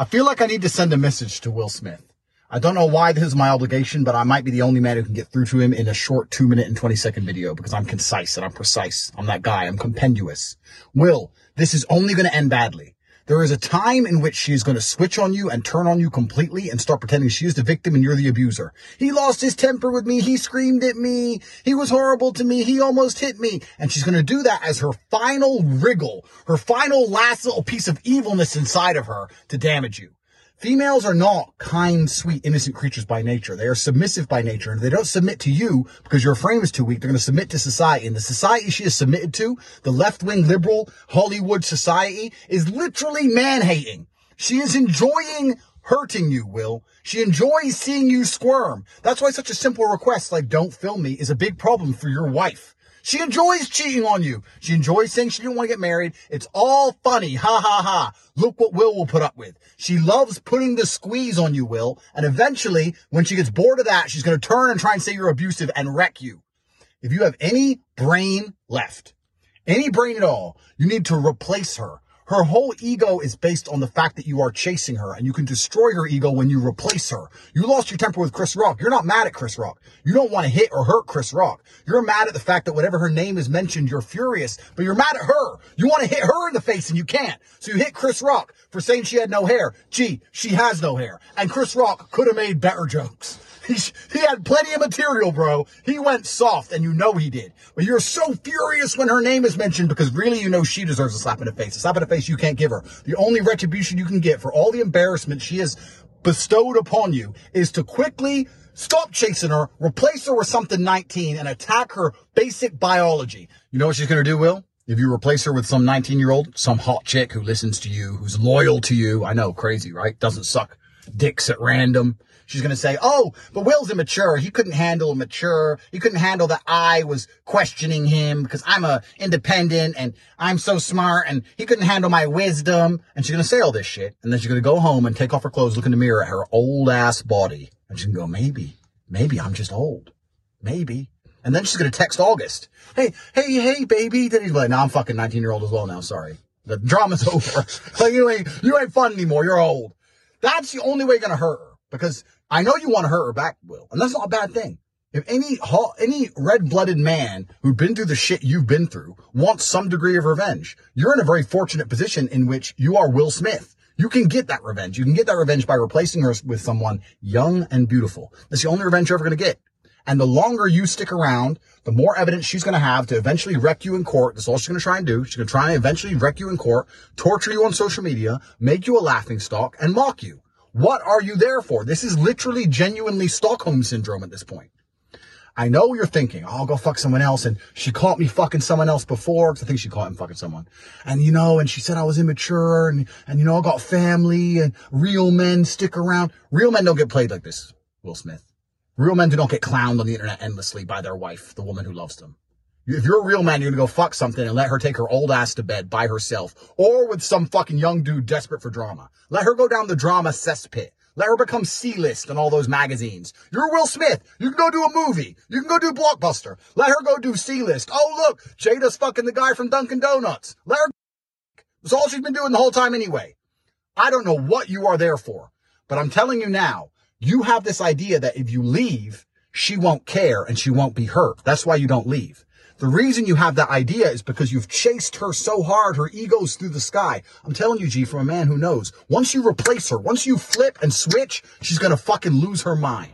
I feel like I need to send a message to Will Smith. I don't know why this is my obligation, but I might be the only man who can get through to him in a short two minute and 20 second video because I'm concise and I'm precise. I'm that guy. I'm compendious. Will, this is only going to end badly. There is a time in which she is going to switch on you and turn on you completely and start pretending she is the victim and you're the abuser. He lost his temper with me. He screamed at me. He was horrible to me. He almost hit me. And she's going to do that as her final wriggle, her final last little piece of evilness inside of her to damage you. Females are not kind, sweet, innocent creatures by nature. They are submissive by nature, and if they don't submit to you because your frame is too weak. They're going to submit to society. And the society she is submitted to, the left-wing liberal Hollywood society, is literally man-hating. She is enjoying hurting you, Will. She enjoys seeing you squirm. That's why such a simple request like don't film me is a big problem for your wife. She enjoys cheating on you. She enjoys saying she didn't want to get married. It's all funny. Ha ha ha. Look what Will will put up with. She loves putting the squeeze on you, Will. And eventually, when she gets bored of that, she's going to turn and try and say you're abusive and wreck you. If you have any brain left, any brain at all, you need to replace her her whole ego is based on the fact that you are chasing her and you can destroy her ego when you replace her. You lost your temper with Chris Rock. You're not mad at Chris Rock. You don't want to hit or hurt Chris Rock. You're mad at the fact that whatever her name is mentioned, you're furious, but you're mad at her. You want to hit her in the face and you can't. So you hit Chris Rock for saying she had no hair. Gee, she has no hair. And Chris Rock could have made better jokes. He, he had plenty of material, bro. He went soft, and you know he did. But you're so furious when her name is mentioned because really you know she deserves a slap in the face. A slap in the face you can't give her. The only retribution you can get for all the embarrassment she has bestowed upon you is to quickly stop chasing her, replace her with something 19, and attack her basic biology. You know what she's gonna do, Will? If you replace her with some 19 year old, some hot chick who listens to you, who's loyal to you, I know, crazy, right? Doesn't suck dicks at random. She's going to say, oh, but Will's immature. He couldn't handle mature. He couldn't handle that I was questioning him because I'm a independent and I'm so smart and he couldn't handle my wisdom. And she's going to say all this shit. And then she's going to go home and take off her clothes, look in the mirror at her old ass body. And she's going to go, maybe, maybe I'm just old. Maybe. And then she's going to text August. Hey, hey, hey, baby. Then he's like, no, I'm fucking 19 year old as well now. Sorry. The drama's over. like you ain't, you ain't fun anymore. You're old. That's the only way you're to hurt her because I know you want to hurt her back, Will, and that's not a bad thing. If any any red-blooded man who'd been through the shit you've been through wants some degree of revenge, you're in a very fortunate position in which you are Will Smith. You can get that revenge. You can get that revenge by replacing her with someone young and beautiful. That's the only revenge you're ever going to get. And the longer you stick around, the more evidence she's going to have to eventually wreck you in court. That's all she's going to try and do. She's going to try and eventually wreck you in court, torture you on social media, make you a laughing stock, and mock you. What are you there for? This is literally genuinely Stockholm syndrome at this point. I know you're thinking, oh, I'll go fuck someone else. And she caught me fucking someone else before. Cause I think she caught him fucking someone. And you know, and she said I was immature and, and you know, I got family and real men stick around. Real men don't get played like this, Will Smith. Real men do not get clowned on the internet endlessly by their wife, the woman who loves them. If you're a real man, you're gonna go fuck something and let her take her old ass to bed by herself or with some fucking young dude desperate for drama. Let her go down the drama cesspit. Let her become C-list in all those magazines. You're Will Smith. You can go do a movie. You can go do Blockbuster. Let her go do C-list. Oh, look, Jada's fucking the guy from Dunkin' Donuts. Let her. That's all she's been doing the whole time anyway. I don't know what you are there for, but I'm telling you now, you have this idea that if you leave, she won't care and she won't be hurt. That's why you don't leave. The reason you have that idea is because you've chased her so hard, her ego's through the sky. I'm telling you, G, from a man who knows. Once you replace her, once you flip and switch, she's gonna fucking lose her mind.